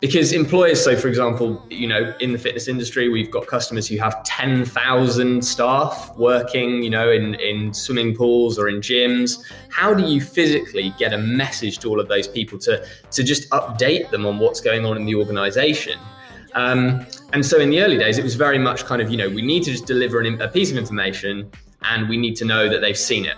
because employers, so for example, you know, in the fitness industry, we've got customers who have 10,000 staff working, you know, in, in swimming pools or in gyms. How do you physically get a message to all of those people to, to just update them on what's going on in the organization? Um, and so in the early days, it was very much kind of, you know, we need to just deliver an, a piece of information and we need to know that they've seen it.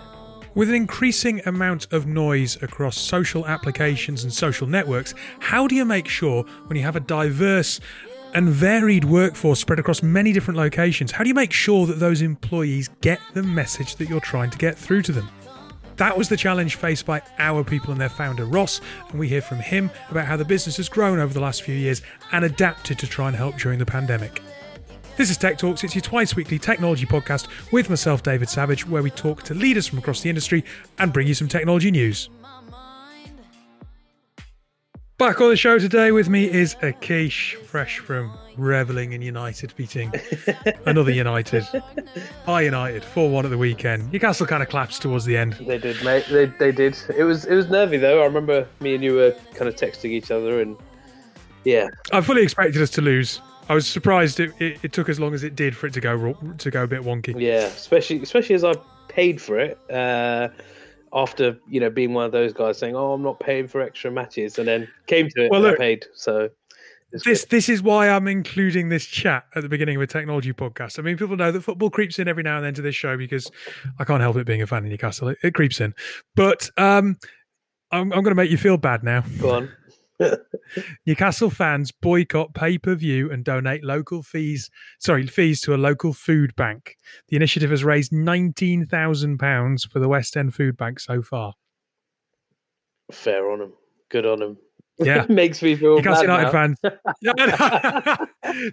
With an increasing amount of noise across social applications and social networks, how do you make sure when you have a diverse and varied workforce spread across many different locations, how do you make sure that those employees get the message that you're trying to get through to them? That was the challenge faced by our people and their founder, Ross, and we hear from him about how the business has grown over the last few years and adapted to try and help during the pandemic. This is Tech Talks. It's your twice weekly technology podcast with myself, David Savage, where we talk to leaders from across the industry and bring you some technology news. Back on the show today with me is Akish, fresh from reveling in United beating another United. Hi United, 4-1 at the weekend. Newcastle kind of collapsed towards the end. They did, mate. They, they did. It was it was nervy though. I remember me and you were kind of texting each other, and yeah, I fully expected us to lose. I was surprised it, it, it, took as long as it did for it to go to go a bit wonky. Yeah, especially especially as I paid for it uh, after you know being one of those guys saying, "Oh, I'm not paying for extra matches," and then came to it well, look, I paid. So this good. this is why I'm including this chat at the beginning of a technology podcast. I mean, people know that football creeps in every now and then to this show because I can't help it being a fan of Newcastle. It, it creeps in, but um, I'm, I'm going to make you feel bad now. Go on. Newcastle fans boycott pay per view and donate local fees, sorry, fees to a local food bank. The initiative has raised £19,000 for the West End Food Bank so far. Fair on them. Good on them. Yeah, makes me feel. Newcastle United fans.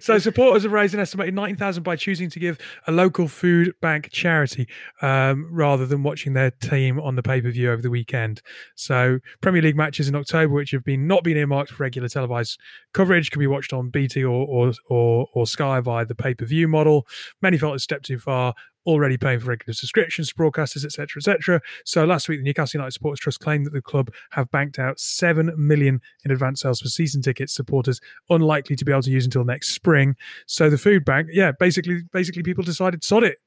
so supporters have raised an estimated nineteen thousand by choosing to give a local food bank charity um, rather than watching their team on the pay per view over the weekend. So Premier League matches in October, which have been not been earmarked for regular televised coverage, can be watched on BT or or or, or Sky via the pay per view model. Many felt a step too far already paying for regular subscriptions to broadcasters, etc., etc. So last week, the Newcastle United Supporters Trust claimed that the club have banked out seven million in advance sales for season tickets. Supporters unlikely to be able to use until next spring. So the food bank, yeah, basically, basically, people decided, sod it.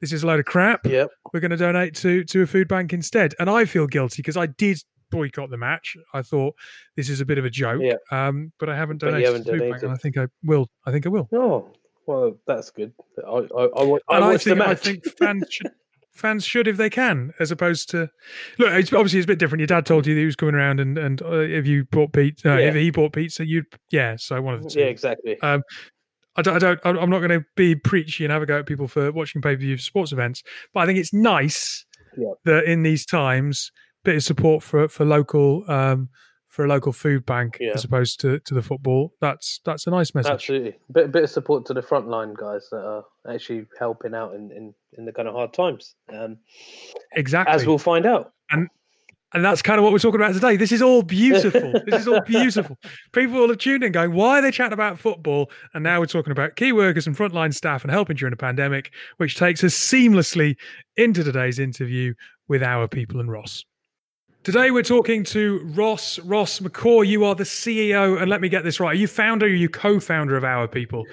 This is a load of crap. Yep. We're going to donate to to a food bank instead. And I feel guilty because I did boycott the match. I thought this is a bit of a joke. Yeah. Um, but I haven't donated haven't to the food bank, and I think I will. I think I will. Oh, well, that's good. I I, I, I, I think, I think fans should fans should if they can, as opposed to look. It's obviously it's a bit different. Your dad told you that he was coming around, and and uh, if you bought pizza, uh, yeah. if he bought pizza, you'd yeah. So one of the two. Yeah, exactly. Um, I don't, I don't, I'm not going to be preachy and have a go at people for watching pay per view sports events, but I think it's nice yeah. that in these times, bit of support for for local um, for a local food bank yeah. as opposed to, to the football. That's that's a nice message. Absolutely, bit bit of support to the frontline guys that are actually helping out in, in, in the kind of hard times. Um, exactly, as we'll find out. And and that's kind of what we're talking about today. This is all beautiful. this is all beautiful. People will have tuned in going, why are they chatting about football? And now we're talking about key workers and frontline staff and helping during a pandemic, which takes us seamlessly into today's interview with our people and Ross. Today we're talking to Ross. Ross McCaw, you are the CEO, and let me get this right. Are you founder or are you co-founder of Our People?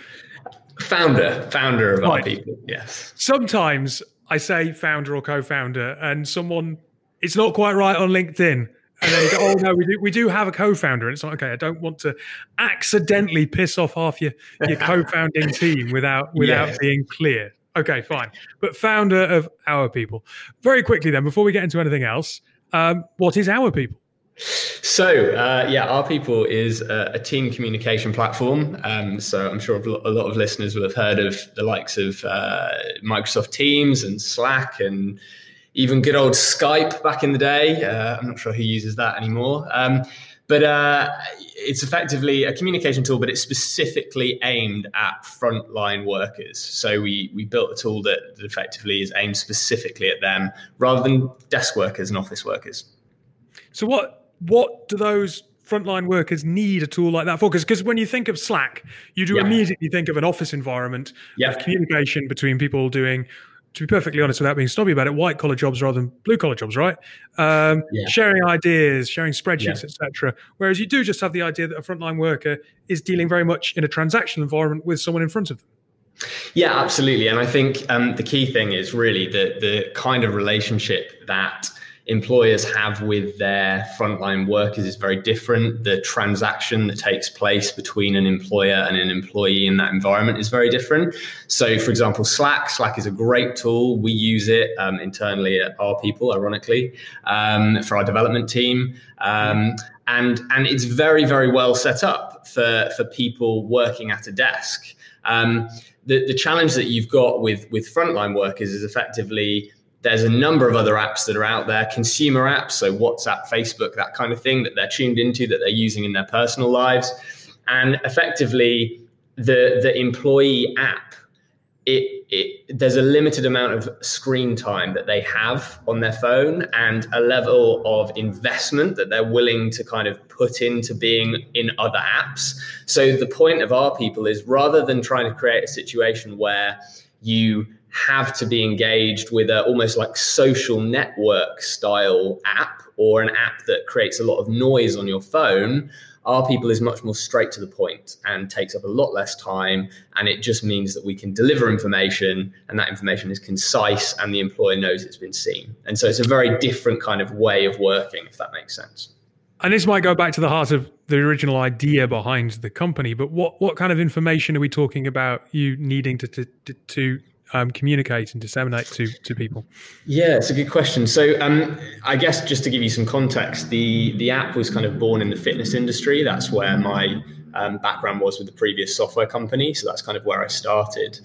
Founder, founder of right. Our People, yes. Sometimes I say founder or co-founder, and someone it's not quite right on LinkedIn. And then you go, oh no, we do, we do have a co-founder. And it's like, okay, I don't want to accidentally piss off half your, your co-founding team without without yeah. being clear. Okay, fine. But founder of Our People. Very quickly then, before we get into anything else, um, what is Our People? So, uh, yeah, Our People is a, a team communication platform. Um, so, I'm sure a lot of listeners will have heard of the likes of uh, Microsoft Teams and Slack and even good old Skype back in the day. Uh, I'm not sure who uses that anymore. Um, but uh, it's effectively a communication tool, but it's specifically aimed at frontline workers. So we we built a tool that, that effectively is aimed specifically at them, rather than desk workers and office workers. So what what do those frontline workers need a tool like that for? Because when you think of Slack, you do yeah. immediately think of an office environment yeah. of communication between people doing to be perfectly honest, without being snobby about it, white collar jobs rather than blue collar jobs, right? Um, yeah. Sharing ideas, sharing spreadsheets, yeah. etc. Whereas you do just have the idea that a frontline worker is dealing very much in a transactional environment with someone in front of them. Yeah, absolutely. And I think um, the key thing is really the the kind of relationship that employers have with their frontline workers is very different. The transaction that takes place between an employer and an employee in that environment is very different. So, for example, Slack. Slack is a great tool. We use it um, internally at our people, ironically, um, for our development team. Um, and, and it's very, very well set up for, for people working at a desk. Um, the, the challenge that you've got with, with frontline workers is effectively there's a number of other apps that are out there, consumer apps, so WhatsApp, Facebook, that kind of thing that they're tuned into that they're using in their personal lives. And effectively, the, the employee app, it, it, there's a limited amount of screen time that they have on their phone and a level of investment that they're willing to kind of put into being in other apps. So the point of our people is rather than trying to create a situation where you have to be engaged with a almost like social network style app or an app that creates a lot of noise on your phone our people is much more straight to the point and takes up a lot less time. And it just means that we can deliver information and that information is concise and the employer knows it's been seen. And so it's a very different kind of way of working if that makes sense. And this might go back to the heart of the original idea behind the company but what what kind of information are we talking about you needing to to, to um, communicate and disseminate to to people? Yeah, it's a good question. So, um, I guess just to give you some context, the the app was kind of born in the fitness industry. That's where my um, background was with the previous software company. So that's kind of where I started.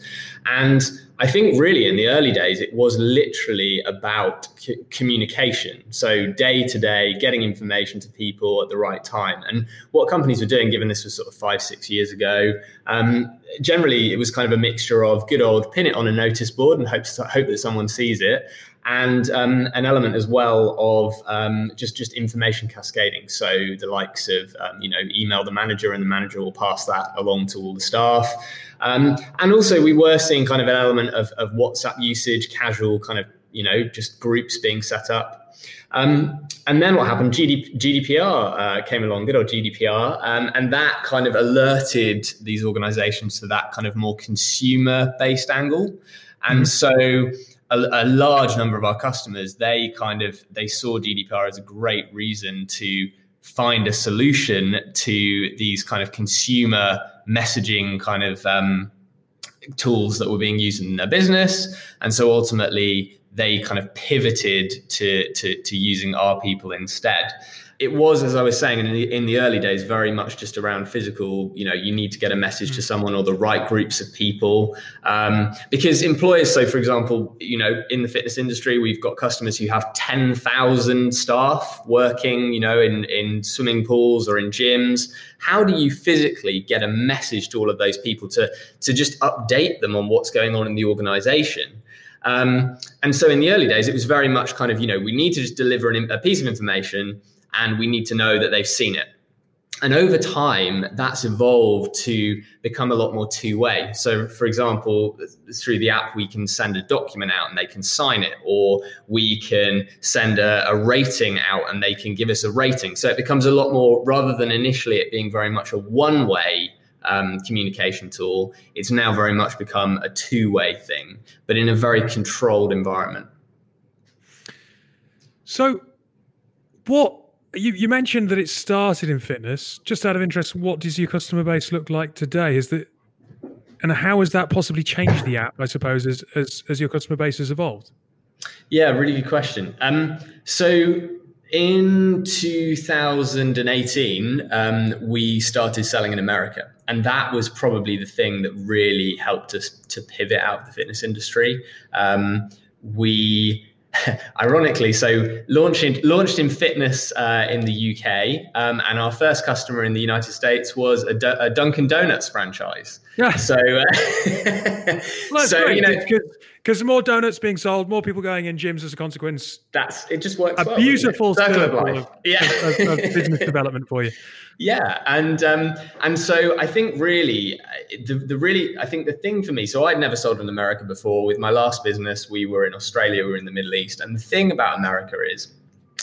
And I think really in the early days, it was literally about c- communication. So day to day, getting information to people at the right time. And what companies were doing, given this was sort of five, six years ago, um, generally it was kind of a mixture of good old pin it on a notice board and hope, hope that someone sees it and um, an element as well of um, just just information cascading. So the likes of um, you know email the manager, and the manager will pass that along to all the staff. Um, and also, we were seeing kind of an element of, of WhatsApp usage, casual kind of you know just groups being set up. Um, and then what happened? GDPR uh, came along, good old GDPR, um, and that kind of alerted these organizations to that kind of more consumer based angle. And mm-hmm. so a, a, large number of our customers they kind of they saw GDPR as a great reason to find a solution to these kind of consumer messaging kind of um, tools that were being used in their business, and so ultimately they kind of pivoted to to, to using our people instead it was, as I was saying in the, in the early days, very much just around physical. You know, you need to get a message to mm. someone or the right groups of people. Um, because employers, so for example, you know, in the fitness industry, we've got customers who have 10,000 staff working, you know, in, in swimming pools or in gyms. How do you physically get a message to all of those people to, to just update them on what's going on in the organization? Um, and so in the early days, it was very much kind of, you know, we need to just deliver an, a piece of information and we need to know that they've seen it. And over time, that's evolved to become a lot more two way. So, for example, through the app, we can send a document out and they can sign it, or we can send a, a, rating out and they can give us a rating. So, it becomes a lot more, rather than initially it being very much a one way um, communication tool, it's now very much become a two way thing, but in a very controlled environment. So, what you, you mentioned that it started in fitness. Just out of interest, what does your customer base look like today? Is that and how has that possibly changed the app? I suppose as as, as your customer base has evolved. Yeah, really good question. Um, so in 2018, um, we started selling in America, and that was probably the thing that really helped us to pivot out of the fitness industry. Um, we ironically, so launched in, launched in fitness uh, in the UK, um, and our first customer in the United States was a, D- a Dunkin' Donuts franchise. Yeah. So, uh, well, so great. you know, because more donuts being sold, more people going in gyms as a consequence. That's it. Just works. A well, beautiful circle of life. Of, yeah, of, of business development for you. Yeah, and um, and so I think really the the really I think the thing for me. So I'd never sold in America before. With my last business, we were in Australia, we were in the Middle East, and the thing about America is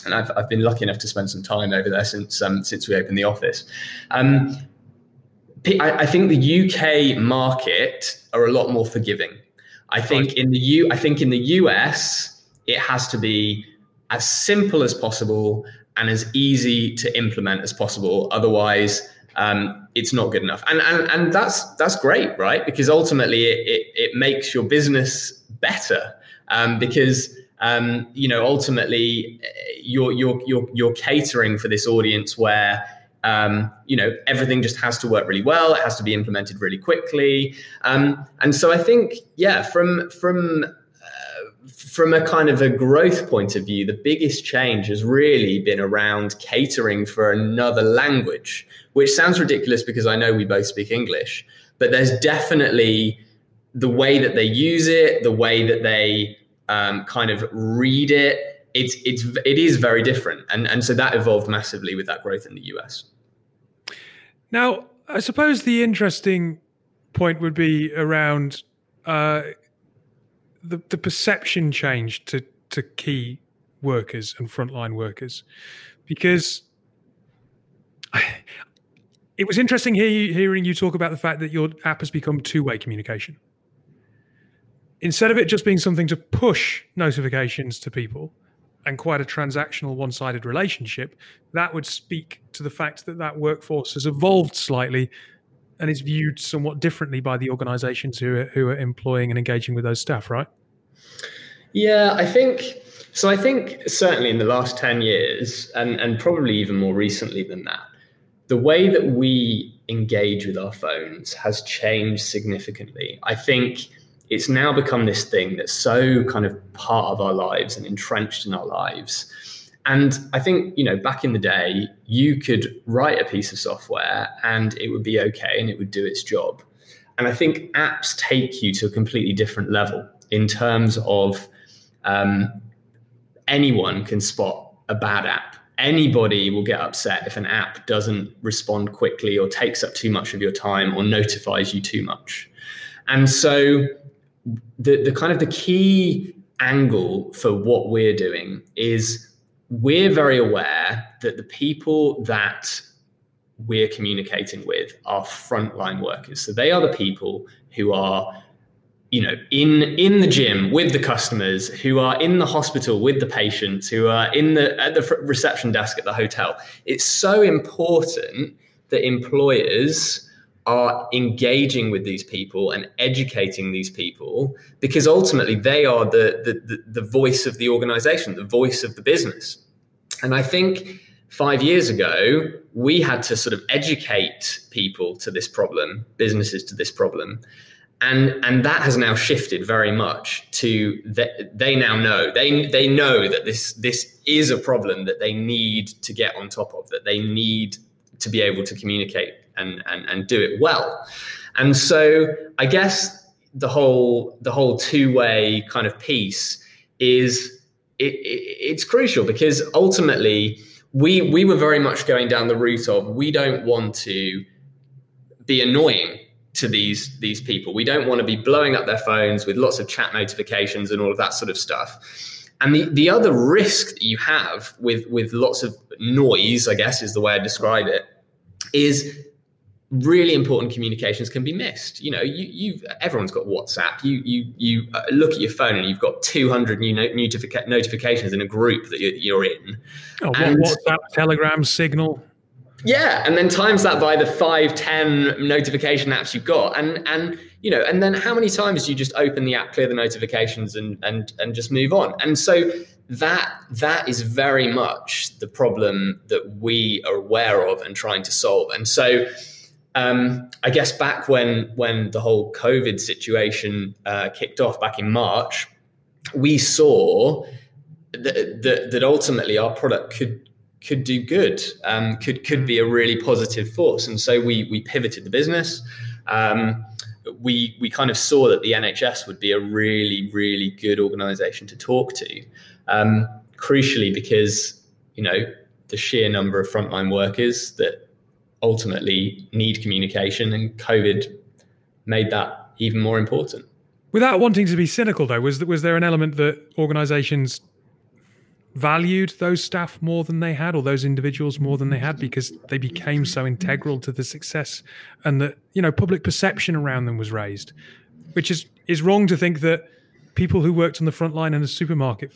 and I've, I've been lucky enough to spend some time over there since um, since we opened the office. Um, I, I, think the UK market are a lot more forgiving. I think in the U, I think in the US, it has to be as simple as possible and as easy to implement as possible. Otherwise, um, it's not good enough. And, and and that's that's great, right? Because ultimately, it it, it makes your business better. Um, because um, you know ultimately you're you're you're you're catering for this audience where um, you know everything just has to work really well. It has to be implemented really quickly. Um, and so i think yeah from from uh, from a kind of a growth point of view the biggest change has really been around catering for another language which sounds ridiculous because i know we both speak english but there's definitely the way that they use it the way that they um, kind of read it, it's it's it is very different, and and so that evolved massively with that growth in the US. Now, I suppose the interesting point would be around uh, the the perception change to to key workers and frontline workers, because. It was interesting hear, hearing you talk about the fact that your app has become two-way communication instead of it just being something to push notifications to people and quite a transactional one sided relationship, that would speak to the fact that that workforce has evolved slightly and is viewed somewhat differently by the organizations who are, who are employing and engaging with those staff, right? Yeah, I think so. I think certainly in the last 10 years, and, and probably even more recently than that, the way that we engage with our phones has changed significantly. I think it's now become this thing that's so kind of part of our lives and entrenched in our lives. And I think, you know, back in the day, you could write a piece of software and it would be okay and it would do its job. And I think apps take you to a completely different level in terms of um, anyone can spot a bad app. Anybody will get upset if an app doesn't respond quickly or takes up too much of your time or notifies you too much. And so the, the kind of the key angle for what we're doing is we're very aware that the people that we're communicating with are frontline workers. So they are the people who are you know in in the gym with the customers who are in the hospital with the patients who are in the at the reception desk at the hotel it's so important that employers are engaging with these people and educating these people because ultimately they are the, the, the, the voice of the organization, the voice of the business. And I think five years ago, we had to sort of educate people to this problem, businesses to this problem. And, and that has now shifted very much to that they now know they, they know that this this is a problem that they need to get on top of that they need to be able to communicate and, and, and do it well. And so I guess the whole the whole two way kind of piece is it, it, it's crucial because ultimately we we were very much going down the route of we don't want to be annoying to these these people. We don't want to be blowing up their phones with lots of chat notifications and all of that sort of stuff. And the, the other risk that you have with with lots of noise, I guess is the way I describe it, is really important communications can be missed. You know, you you everyone's got WhatsApp. You you you uh, look at your phone and you've got 200 new notifica- notifications in a group that you're in. Oh, and, WhatsApp, Telegram, Signal. Yeah, and then times that by the five, ten notification apps you've got, and and you know, and then how many times do you just open the app, clear the notifications, and and and just move on? And so that that is very much the problem that we are aware of and trying to solve. And so um, I guess back when when the whole COVID situation uh, kicked off back in March, we saw that, that, that ultimately our product could could do good, um, could could be a really positive force, and so we we pivoted the business. um, we we kind of saw that the NHS would be a really really good organisation to talk to. Um, crucially, because you know the sheer number of frontline workers that ultimately need communication, and COVID made that even more important. Without wanting to be cynical, though, was was there an element that organisations valued those staff more than they had or those individuals more than they had because they became so integral to the success and that you know public perception around them was raised which is is wrong to think that people who worked on the front line in a supermarket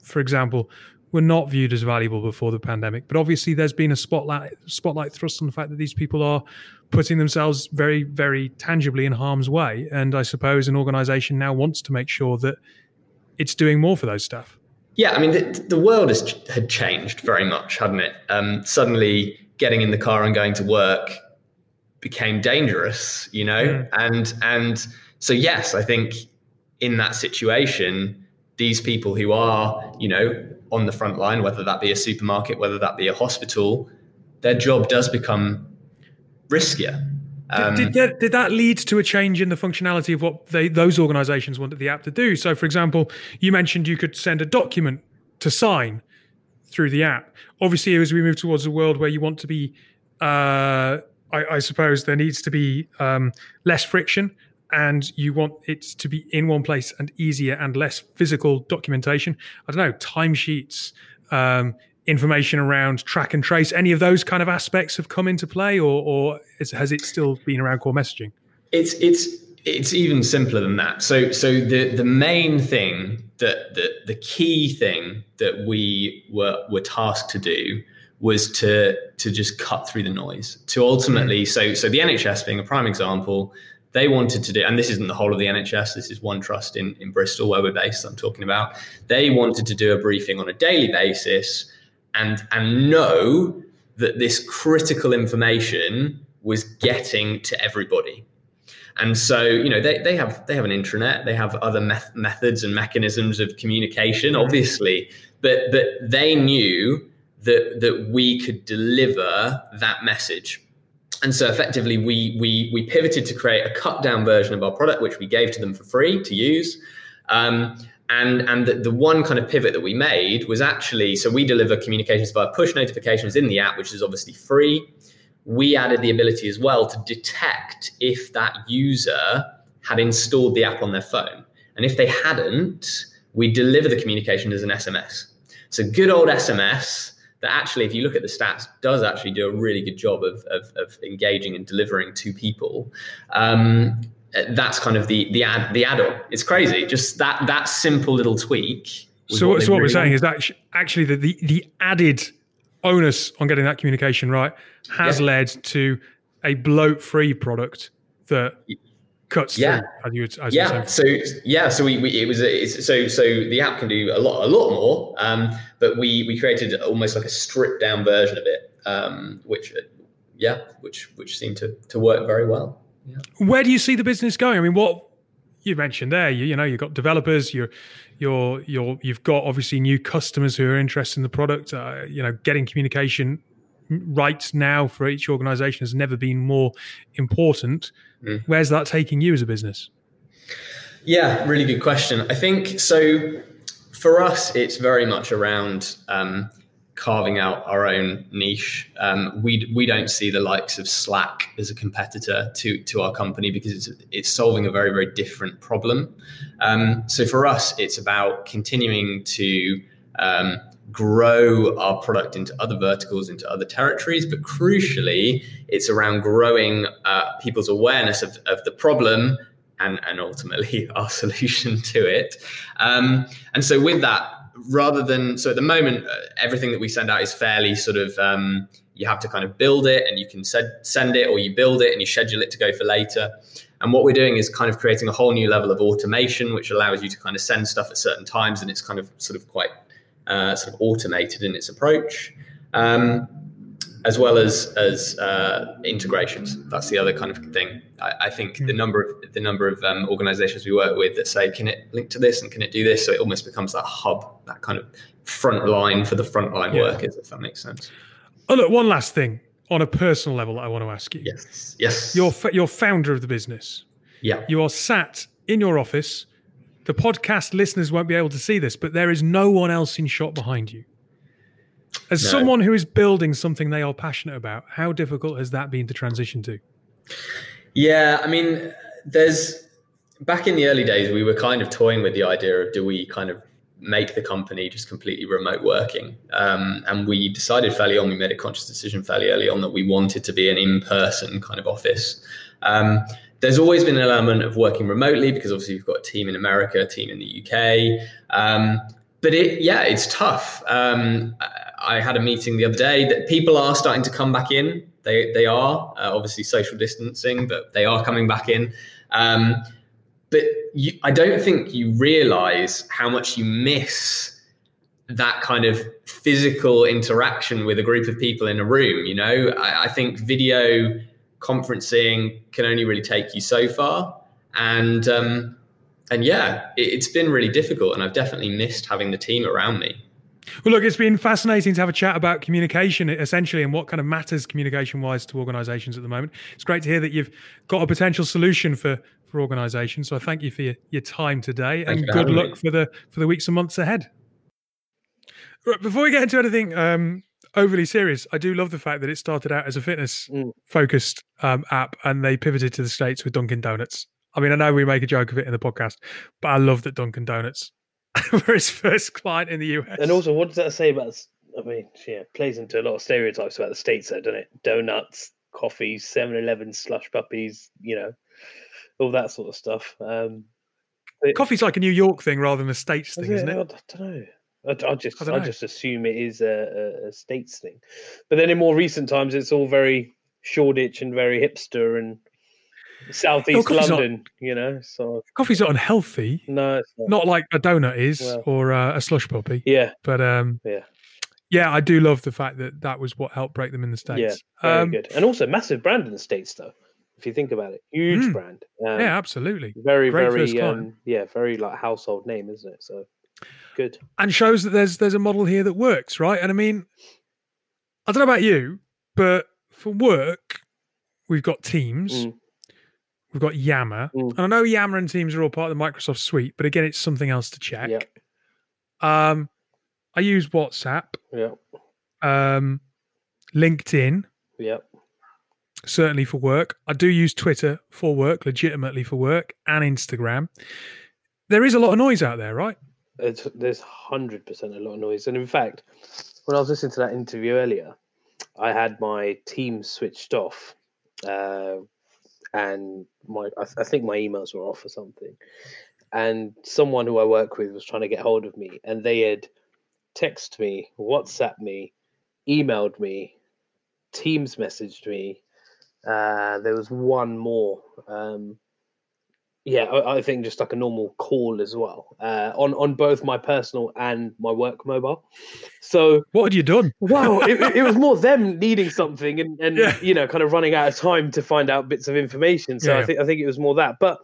for example were not viewed as valuable before the pandemic but obviously there's been a spotlight spotlight thrust on the fact that these people are putting themselves very very tangibly in harm's way and i suppose an organization now wants to make sure that it's doing more for those staff yeah, I mean, the, the world has, had changed very much, hadn't it? Um, suddenly, getting in the car and going to work became dangerous, you know, mm. and and so yes, I think in that situation, these people who are, you know, on the front line, whether that be a supermarket, whether that be a hospital, their job does become riskier. Um, did, did, that, did, that, lead to a change in the functionality of what they, those organizations wanted the app to do? So, for example, you mentioned you could send a document to sign through the app. Obviously, as we move towards a world where you want to be, uh, I, I, suppose there needs to be um, less friction and you want it to be in one place and easier and less physical documentation. I don't know, timesheets, um, information around track and trace any of those kind of aspects have come into play or, or has it still been around core messaging? It's it's it's even simpler than that. So so the the main thing that the the key thing that we were were tasked to do was to to just cut through the noise to ultimately so so the NHS being a prime example they wanted to do and this isn't the whole of the NHS this is one trust in in Bristol where we're based I'm talking about they wanted to do a briefing on a daily basis and and know that this critical information was getting to everybody. And so, you know, they, they have they have an intranet, they have other meth- methods and mechanisms of communication, obviously, but but they knew that that we could deliver that message. And so effectively we we we pivoted to create a cut down version of our product, which we gave to them for free to use. Um, and and the, the, one kind of pivot that we made was actually so we deliver communications via push notifications in the app which is obviously free. We added the ability as well to detect if that user had installed the app on their phone. And if they hadn't we deliver the communication as an sms so good old sms that actually if you look at the stats does actually do a really good job of, of, of engaging and delivering to people um, that's kind of the the ad the add-on. It's crazy. Just that that simple little tweak. So, what, so what we're saying is that actually the, the, the added onus on getting that communication right has yeah. led to a bloat-free product that cuts yeah. through. As you, as yeah. So yeah. So we, we it was a, so so the app can do a lot a lot more. Um, but we we created almost like a stripped down version of it, um, which yeah, which which seemed to to work very well. Yeah. Where do you see the business going? I mean, what you mentioned there, you, you know, you've got developers, you're, you're, you're, you've got obviously new customers who are interested in the product. Uh, you know, getting communication right now for each organization has never been more important. Mm. Where's that taking you as a business? Yeah, really good question. I think so. For us, it's very much around um, carving out our own niche. Um, we we don't see the likes of Slack as a competitor to to our company because it's it's solving a very very different problem. Um, so for us, it's about continuing to um, grow our product into other verticals, into other territories, but crucially, it's around growing uh, people's awareness of, of the problem and, and ultimately our solution to it. Um, and so with that, rather than so at the moment uh, everything that we send out is fairly sort of um, you have to kind of build it and you can send send it or you build it and you schedule it to go for later and what we're doing is kind of creating a whole new level of automation which allows you to kind of send stuff at certain times and it's kind of sort of quite uh, sort of automated in its approach um, as well as as uh, integrations. That's the other kind of thing. I, I think mm. the hmm. number of the number of um, organizations we work with that say, "Can it link to this and can it do this?" So it almost becomes that hub, that kind of front line for the frontline yeah. workers, if that makes sense. Oh, look, one last thing. on a personal level I want to ask you. Yes. Yes. You're you're founder of the business. Yeah. You are sat in your office. The podcast listeners won't be able to see this, but there is no one else in shot behind you. As no. someone who is building something they are passionate about, how difficult has that been to transition to? Yeah, I mean, there's back in the early days, we were kind of toying with the idea of do we kind of make the company just completely remote working? Um, and we decided fairly on, we made a conscious decision fairly early on that we wanted to be an in person kind of office. Um, there's always been an element of working remotely because obviously you've got a team in America, a team in the UK. Um, but it, yeah, it's tough. Um, I had a meeting the other day that people are starting to come back in. They they are uh, obviously social distancing, but they are coming back in. Um, but you, I don't think you realize how much you miss that kind of physical interaction with a group of people in a room. You know, I, I think video conferencing can only really take you so far, and um, and yeah, it, it's been really difficult, and I've definitely missed having the team around me. Well, look, it's been fascinating to have a chat about communication essentially and what kind of matters communication wise to organizations at the moment. It's great to hear that you've got a potential solution for, for organizations. So I thank you for your, your time today and good luck me. for the for the weeks and months ahead. Right, before we get into anything um, overly serious, I do love the fact that it started out as a fitness mm. focused um, app and they pivoted to the States with Dunkin' Donuts. I mean, I know we make a joke of it in the podcast, but I love that Dunkin' Donuts for his first client in the US. And also, what does that say about? I mean, yeah, plays into a lot of stereotypes about the states, though, doesn't it? Donuts, coffee, 7-Eleven, slush puppies, you know, all that sort of stuff. Um, Coffee's like a New York thing rather than a states thing, is not it? I don't know. I, I just I, I, just assume it is a, a, states thing, but then in more recent times, it's all very Shoreditch and very hipster and southeast oh, London, not, you know. So coffee's not unhealthy. No, not. not. like a donut is well, or uh, a slush puppy. Yeah, but um, yeah, yeah, I do love the fact that that was what helped break them in the states. Yeah, very um, good, and also massive brand in the states, though. If you think about it, huge mm, brand. Um, yeah, absolutely. Very, Great very, um, yeah, very like household name, isn't it? So good, and shows that there's there's a model here that works, right? And I mean, I don't know about you, but for work, we've got Teams. Mm We've got Yammer. Mm. And I know Yammer and Teams are all part of the Microsoft suite, but again, it's something else to check. Um, I use WhatsApp. Yeah. Um, LinkedIn. Yep. Certainly for work. I do use Twitter for work, legitimately for work, and Instagram. There is a lot of noise out there, right? It's, there's 100% a lot of noise. And in fact, when I was listening to that interview earlier, I had my team switched off uh, and my I, I think my emails were off or something. And someone who I work with was trying to get hold of me, and they had texted me, WhatsApp me, emailed me, Teams messaged me. Uh, there was one more. Um, yeah, I, I, think just like a normal call as well uh, on on both my personal and my work mobile. So what had you done? Well, it, it, was more them needing something and and yeah. you know kind of running out of time to find out bits of information. So yeah, I think I think it was more that, but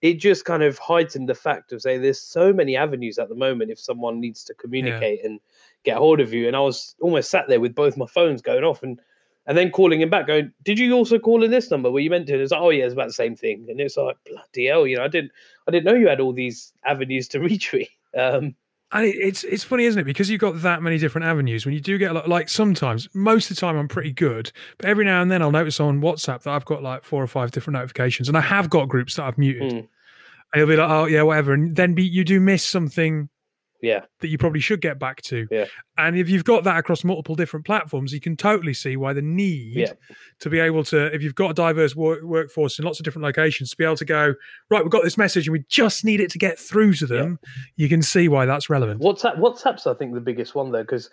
it just kind of heightened the fact of say there's so many avenues at the moment if someone needs to communicate yeah. and get hold of you. And I was almost sat there with both my phones going off and and then calling him back, going, "Did you also call in this number? Were you meant to?" And it's like, "Oh yeah, it's about the same thing." And it's like, "Bloody hell!" You know, I didn't, I didn't know you had all these avenues to reach me. Um, and it's it's funny, isn't it? Because you've got that many different avenues. When you do get a lot, like sometimes, most of the time, I'm pretty good, but every now and then, I'll notice on WhatsApp that I've got like four or five different notifications, and I have got groups that I've muted. Mm. And you'll be like, "Oh yeah, whatever," and then be, you do miss something yeah that you probably should get back to yeah and if you've got that across multiple different platforms you can totally see why the need yeah. to be able to if you've got a diverse work, workforce in lots of different locations to be able to go right we've got this message and we just need it to get through to them yeah. you can see why that's relevant whatsapp whatsapp's i think the biggest one though because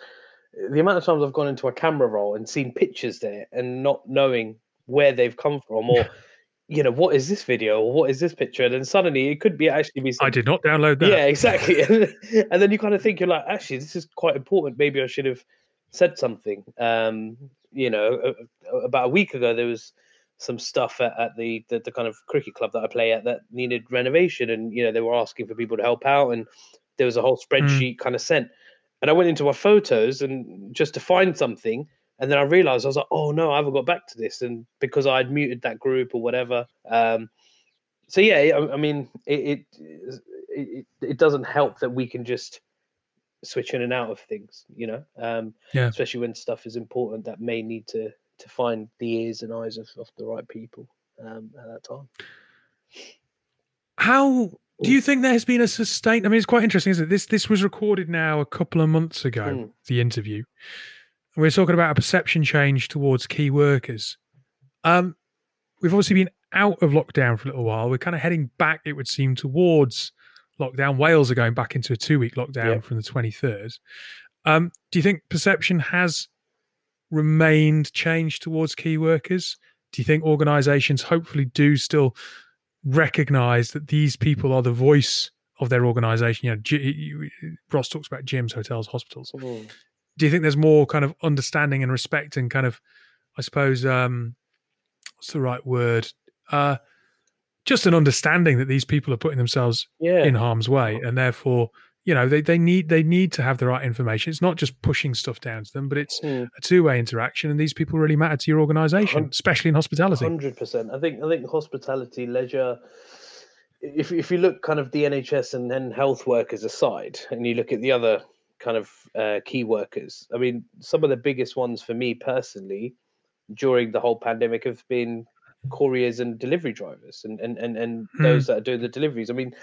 the amount of times i've gone into a camera roll and seen pictures there and not knowing where they've come from or you know, what is this video or what is this picture? And then suddenly it could be actually be. I did not download that. Yeah, exactly. and then you kind of think you're like, actually, this is quite important. Maybe I should have said something. Um, you know, about a week ago there was some stuff at, at the, the, the kind of cricket club that I play at that needed renovation, and you know they were asking for people to help out, and there was a whole hmm. spreadsheet mm. kind of sent. And I went into my photos and just to find something, And then I realized I was like, oh no, I haven't got back to this, and because I'd muted that group or whatever. Um, so yeah, I, I mean, it, it it it doesn't help that we can just switch in and out of things, you know. Um, yeah. Especially when stuff is important that may need to to find the ears and eyes of, of the right people um, at that time. How do you think there has been a sustained? I mean, it's quite interesting, isn't it? This this was recorded now a couple of months ago. Mm. The interview. We're talking about a perception change towards key workers. Um, we've obviously been out of lockdown for a little while. We're kind of heading back, it would seem, towards lockdown. Wales are going back into a two week lockdown yeah. from the 23rd. Um, do you think perception has remained changed towards key workers? Do you think organizations hopefully do still recognize that these people are the voice of their organization? You know, G- Ross talks about gyms, hotels, hospitals. Mm. Do you think there's more kind of understanding and respect and kind of, I suppose, um, what's the right word? Uh, just an understanding that these people are putting themselves yeah. in harm's way, and therefore, you know, they, they need they need to have the right information. It's not just pushing stuff down to them, but it's mm. a two way interaction, and these people really matter to your organisation, especially in hospitality. Hundred percent. I think I think hospitality, leisure. If if you look kind of the NHS and then health workers aside, and you look at the other kind of uh, key workers, I mean, some of the biggest ones for me personally during the whole pandemic have been couriers and delivery drivers and and and, and mm. those that are doing the deliveries. I mean,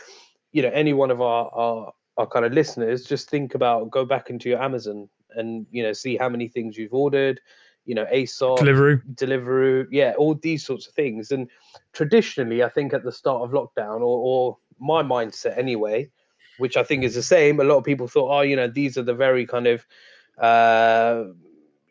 you know, any one of our, our our kind of listeners, just think about go back into your Amazon and you know see how many things you've ordered. You know, ASOS, Deliveroo, Deliveroo, yeah, all these sorts of things. And traditionally, I think at the start of lockdown, or, or my mindset anyway, which I think is the same. A lot of people thought, oh, you know, these are the very kind of uh,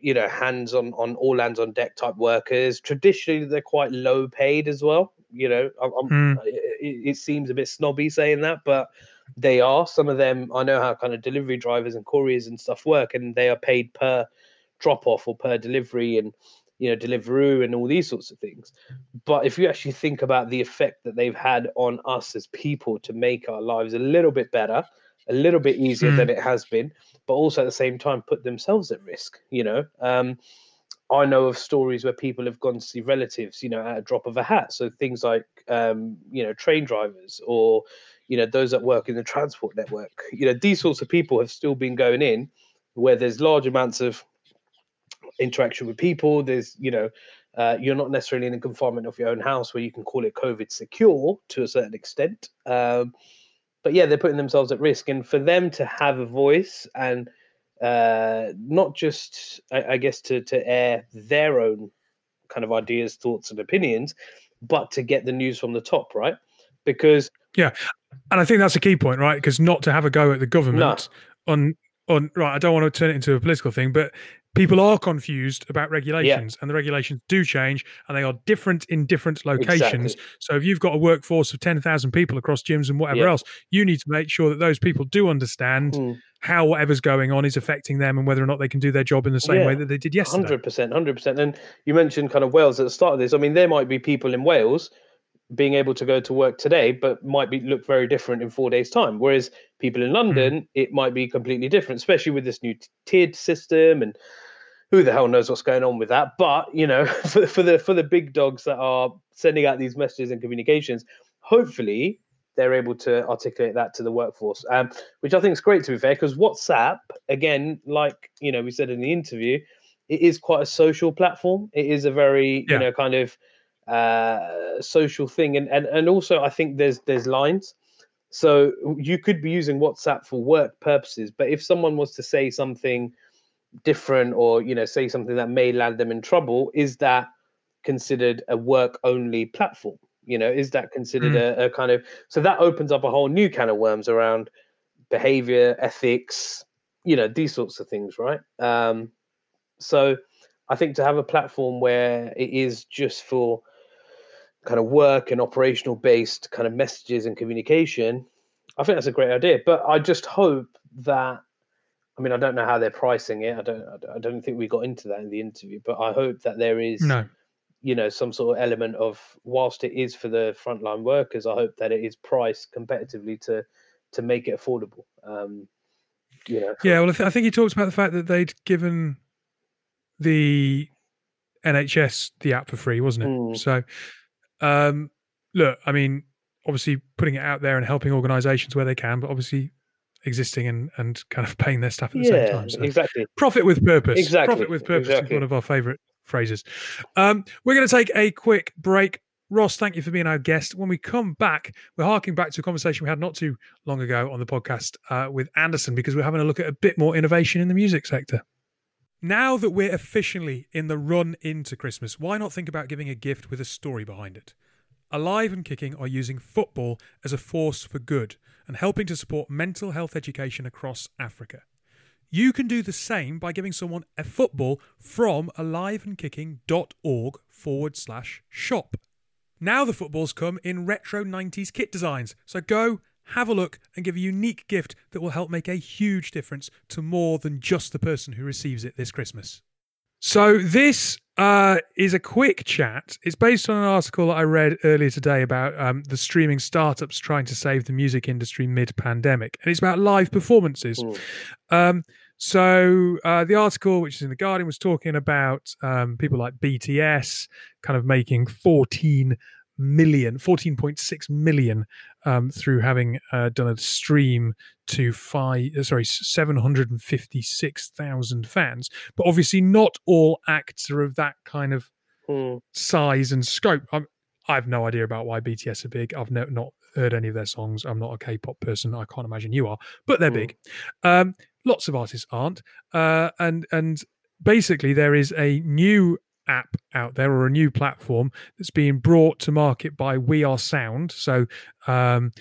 you know hands on on all hands on deck type workers traditionally they're quite low paid as well you know mm. it, it, seems a bit snobby saying that but they are some of them i know how kind of delivery drivers and couriers and stuff work and they are paid per drop off or per delivery and you know deliveroo and all these sorts of things but if you actually think about the effect that they've had on us as people to make our lives a little bit better a little bit easier mm. than it has been but also at the same time put themselves at risk. You know, um, I know of stories where people have gone to see relatives, you know, at a drop of a hat. So things like, um, you know, train drivers or, you know, those that work in the transport network. You know, these sorts of people have still been going in where there's large amounts of interaction with people. There's, you know, uh, you're not necessarily in the confinement of your own house where you can call it COVID secure to a certain extent. Um, but yeah, they're putting themselves at risk, and for them to have a voice and uh, not just, I, I guess, to to air their own kind of ideas, thoughts, and opinions, but to get the news from the top, right? Because yeah, and I think that's a key point, right? Because not to have a go at the government no. on on right, I don't want to turn it into a political thing, but people are confused about regulations yeah. and the regulations do change and they are different in different locations exactly. so if you've got a workforce of 10,000 people across gyms and whatever yeah. else you need to make sure that those people do understand mm. how whatever's going on is affecting them and whether or not they can do their job in the same yeah. way that they did yesterday 100% 100% and you mentioned kind of Wales at the start of this i mean there might be people in Wales being able to go to work today, but might be look very different in four days' time. Whereas people in London, mm. it might be completely different, especially with this new tiered system and who the hell knows what's going on with that. But you know, for, for the for the big dogs that are sending out these messages and communications, hopefully they're able to articulate that to the workforce, um, which I think is great to be fair. Because WhatsApp, again, like you know, we said in the interview, it is quite a social platform. It is a very yeah. you know kind of uh, social thing, and, and and also I think there's there's lines. So you could be using WhatsApp for work purposes, but if someone was to say something different or you know say something that may land them in trouble, is that considered a work only platform? You know, is that considered mm. a, a kind of so that opens up a whole new can of worms around behavior, ethics, you know, these sorts of things, right? Um, so I think to have a platform where it is just for kind of work and operational based kind of messages and communication, I think that's a great idea. But I just hope that I mean I don't know how they're pricing it. I don't I don't think we got into that in the interview, but I hope that there is no. you know some sort of element of whilst it is for the frontline workers, I hope that it is priced competitively to to make it affordable. Um, you know. Yeah, well, I, th- I think he talks about the fact that they'd given the NHS the app for free, wasn't it? Mm. So, um, look, I mean, obviously putting it out there and helping organisations where they can, but obviously existing and, and kind of paying their staff at the yeah, same time. So exactly. profit with purpose. Exactly, Profit with purpose exactly. is one of our favourite phrases. Um, we're going to take a quick break. Ross, thank you for being our guest. When we come back, we're harking back to a conversation we had not too long ago on the podcast uh, with Anderson because we're having a look at a bit more innovation in the music sector. Now that we're officially in the run into Christmas, why not think about giving a gift with a story behind it? Alive and Kicking are using football as a force for good and helping to support mental health education across Africa. You can do the same by giving someone a football from aliveandkicking.org forward slash shop. Now the footballs come in retro 90s kit designs, so go have a look and give a unique gift that will help make a huge difference to more than just the person who receives it this Christmas. So this uh, is a quick chat. It's based on an article that I read earlier today about um, the streaming startups trying to save the music industry mid-pandemic, and it's about live performances. Um, so uh, the article, which is in the Guardian, was talking about um, people like BTS kind of making 14 million, 14.6 million um, through having uh, done a stream to five, uh, sorry, 756,000 fans. But obviously, not all acts are of that kind of Mm. size and scope. I'm, I have no idea about why BTS are big. I've no, not heard any of their songs. I'm not a K-pop person. I can't imagine you are, but they're Mm. big. Um, lots of artists aren't, uh, and and basically there is a new app out there or a new platform that's being brought to market by We Are Sound. So. Um,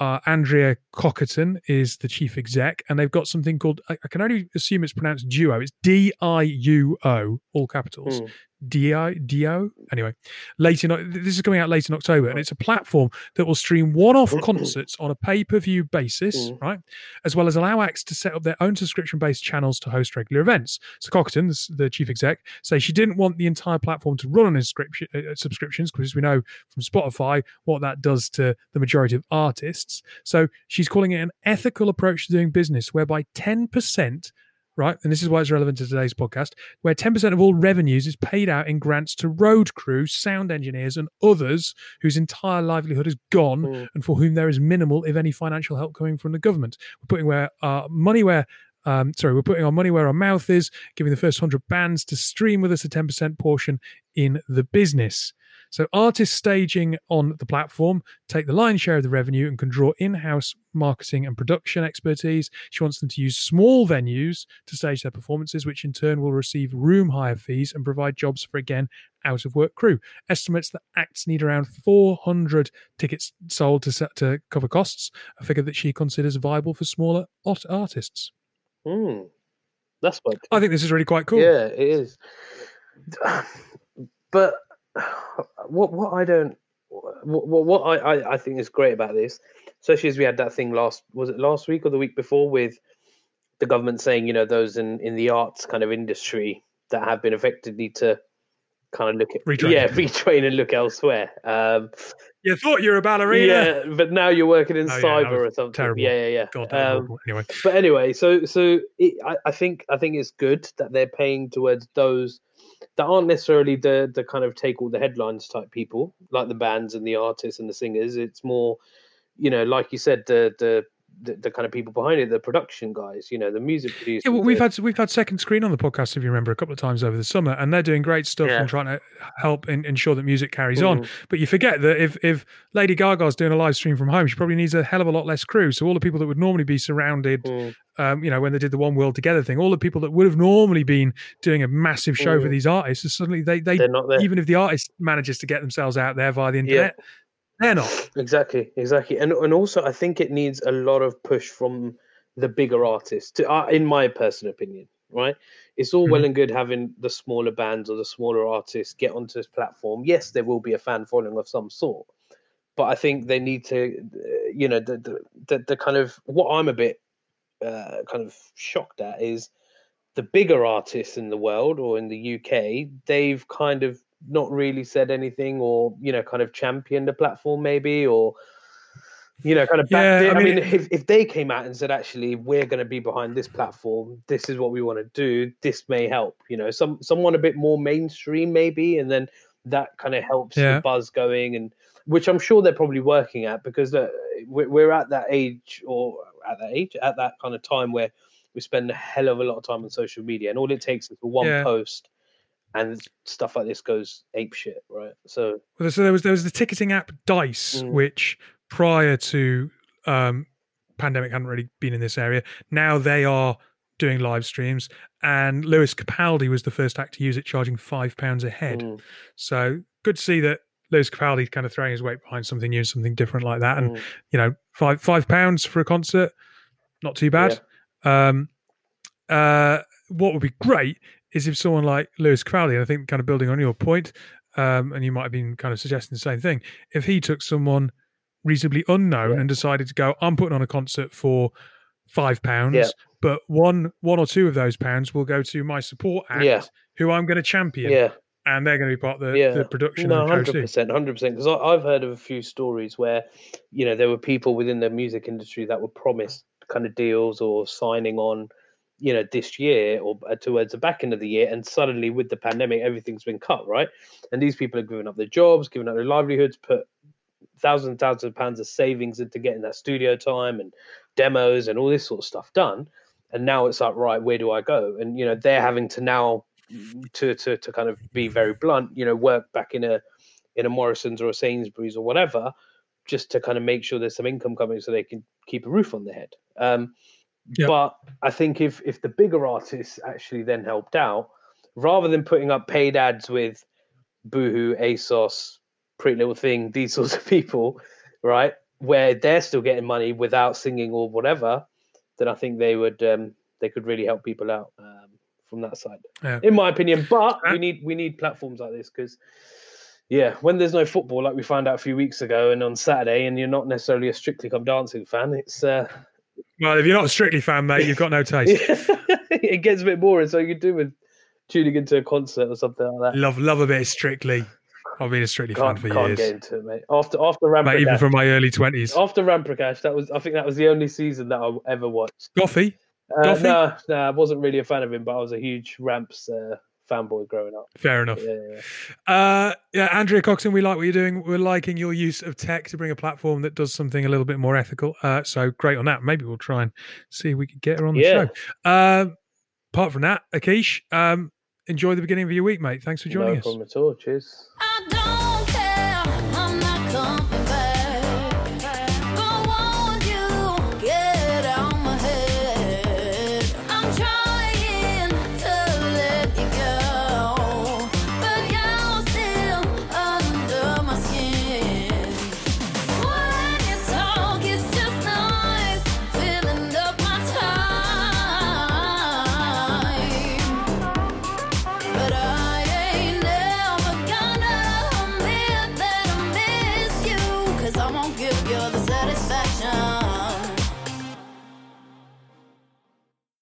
uh, Andrea Cockerton is the chief exec, and they've got something called I, I can only assume it's pronounced Duo. It's D I U O, all capitals. Mm. Dio, Dio. Anyway, late in this is coming out late in October, and it's a platform that will stream one-off concerts on a pay-per-view basis, Mm. right, as well as allow acts to set up their own subscription-based channels to host regular events. So Cockerton, the chief exec, say she didn't want the entire platform to run on inscription, uh, subscriptions because we know from Spotify what that does to the majority of artists. So she's calling it an ethical approach to doing business, whereby ten percent right? And this is why it's relevant to today's podcast, where 10% of all revenues is paid out in grants to road crew, sound engineers, and others whose entire livelihood is gone Mm. and for whom there is minimal, if any, financial help coming from the government. We're putting where our money where um, sorry, we're putting our money where our mouth is, giving the first 100 bands to stream with us a 10% portion in the business. So artists staging on the platform take the lion's share of the revenue and can draw in-house marketing and production expertise. She wants them to use small venues to stage their performances, which in turn will receive room hire fees and provide jobs for again out of work crew. Estimates that acts need around 400 tickets sold to set to cover costs, a figure that she considers viable for smaller art- artists. Mm. That's what. I think this is really quite cool. Yeah, it is. But what what I don't what what, what I, I I think is great about this, especially as we had that thing last was it last week or the week before with the government saying you know those in in the arts kind of industry that have been affected need to kind of look at Retrain. yeah retrain and look elsewhere. Um, You thought you were a ballerina. yeah, but now you're working in Oh, yeah, cyber or something. terrible. Yeah, yeah, yeah. God, Um, anyway. but anyway, so so it, I, I think I think it's good that they're paying towards those that aren't necessarily the the kind of take all the headlines type people, like the bands and the artists and the singers. It's more, you know, like you said, the the the, the kind of people behind it, the production guys, you know, the music producers. Yeah, well, we've the- had we've had second screen on the podcast, if you remember, a couple of times over the summer, and they're doing great stuff Yeah. and trying to help in, ensure that music carries on. Mhm. But you forget that if if Lady Gaga's doing a live stream from home, she probably needs a hell of a lot less crew. So all the people that would normally be surrounded, Mm, um, you know, when they did the One World Together thing, all the people that would have normally been doing a massive show for Mm. these artists, suddenly they they they're not there. even if the artist manages to get themselves out there via the internet, they're not. Exactly, exactly, and and also I think it needs a lot of push from the bigger artists. To, uh, in my personal opinion, right? It's all well and good having the smaller bands or the smaller artists get onto this platform. Yes, there will be a fan following of some sort, but I think they need to, uh, you know, the the, the the kind of what I'm a bit uh, kind of shocked at is the bigger artists in the world or in the UK. They've kind of not really said anything or you know kind of championed the platform maybe or you know, kind of Yeah, it. I I mean, mean- if, if they came out and said, actually, we're going to be behind this platform, this is what we want to do, this may help. You know, some someone a bit more mainstream, maybe, and then that kind of helps Yeah. the buzz going, and which I'm sure they're probably working at because uh, we're at that age, or at that age, at that kind of time where we spend a hell of a lot of time on social media, and all it takes is one Yeah. post, and stuff like this goes ape shit, right? So Well, so there was there was the ticketing app Dice, Mm. which prior to um, pandemic hadn't really been in this area. Now they are doing live streams, and Lewis Capaldi was the first act to use it, charging five pounds a head. mm, So good to see that Lewis Capaldi kind of throwing his weight behind something new, and something different like that, and mm, you know, five five pounds for a concert, not too bad. Um, uh, what would be great is if someone like Lewis Crowley, and I think kind of building on your point, um, and you might have been kind of suggesting the same thing, if he took someone reasonably unknown Yeah. and decided to go, I'm putting on a concert for five pounds, Yeah. but one one or two of those pounds will go to my support act, Yeah. who I'm going to champion, yeah. And they're going to be part of the, Yeah. the production No, of the show hundred percent, hundred percent. Because I've heard of a few stories where, you know, there were people within the music industry that were promised kind of deals or signing on, you know, this year or uh, towards the back end of the year, and suddenly with the pandemic, everything's been cut, right? And these people have given up their jobs, given up their livelihoods, put thousands and thousands of pounds of savings into getting that studio time and demos and all this sort of stuff done. And now it's like, right, where do I go? And you know, they're having to now to to to kind of be very blunt, you know, work back in a in a Morrison's or a Sainsbury's or whatever, just to kind of make sure there's some income coming so they can keep a roof on their head. Um, Yep. But I think if if the bigger artists actually then helped out, rather than putting up paid ads with Boohoo, ASOS, Pretty Little Thing, these sorts of people, right, where they're still getting money without singing or whatever, then I think they would um, they could really help people out um, from that side, Yeah. in my opinion. But Uh, we need we need platforms like this because. Yeah, when there's no football, like we found out a few weeks ago, and on Saturday, and you're not necessarily a Strictly Come Dancing fan, it's uh, Well, if you're not a strictly fan, mate, you've got no taste. it gets a bit boring. So you could do with tuning into a concert or something like that. love love a bit of strictly. I've been a strictly Can't, fan for can't years, get into it, mate. After after Ram mate, even from my early twenties. after Ramprakash, that was I think that was the only season that I ever watched. Goughie, Uh, no, no, I wasn't really a fan of him, but I was a huge Ramps uh, fanboy growing up. fair enough. Yeah, yeah. Uh, yeah, Andrea Coxon, we like what you're doing. We're liking your use of tech to bring a platform that does something a little bit more ethical. Uh, so great on that. Maybe we'll try and see if we can get her on the Yeah. show. Um, apart from that, Akish, um, enjoy the beginning of your week, mate. Thanks for joining no us. problem at all. Cheers. I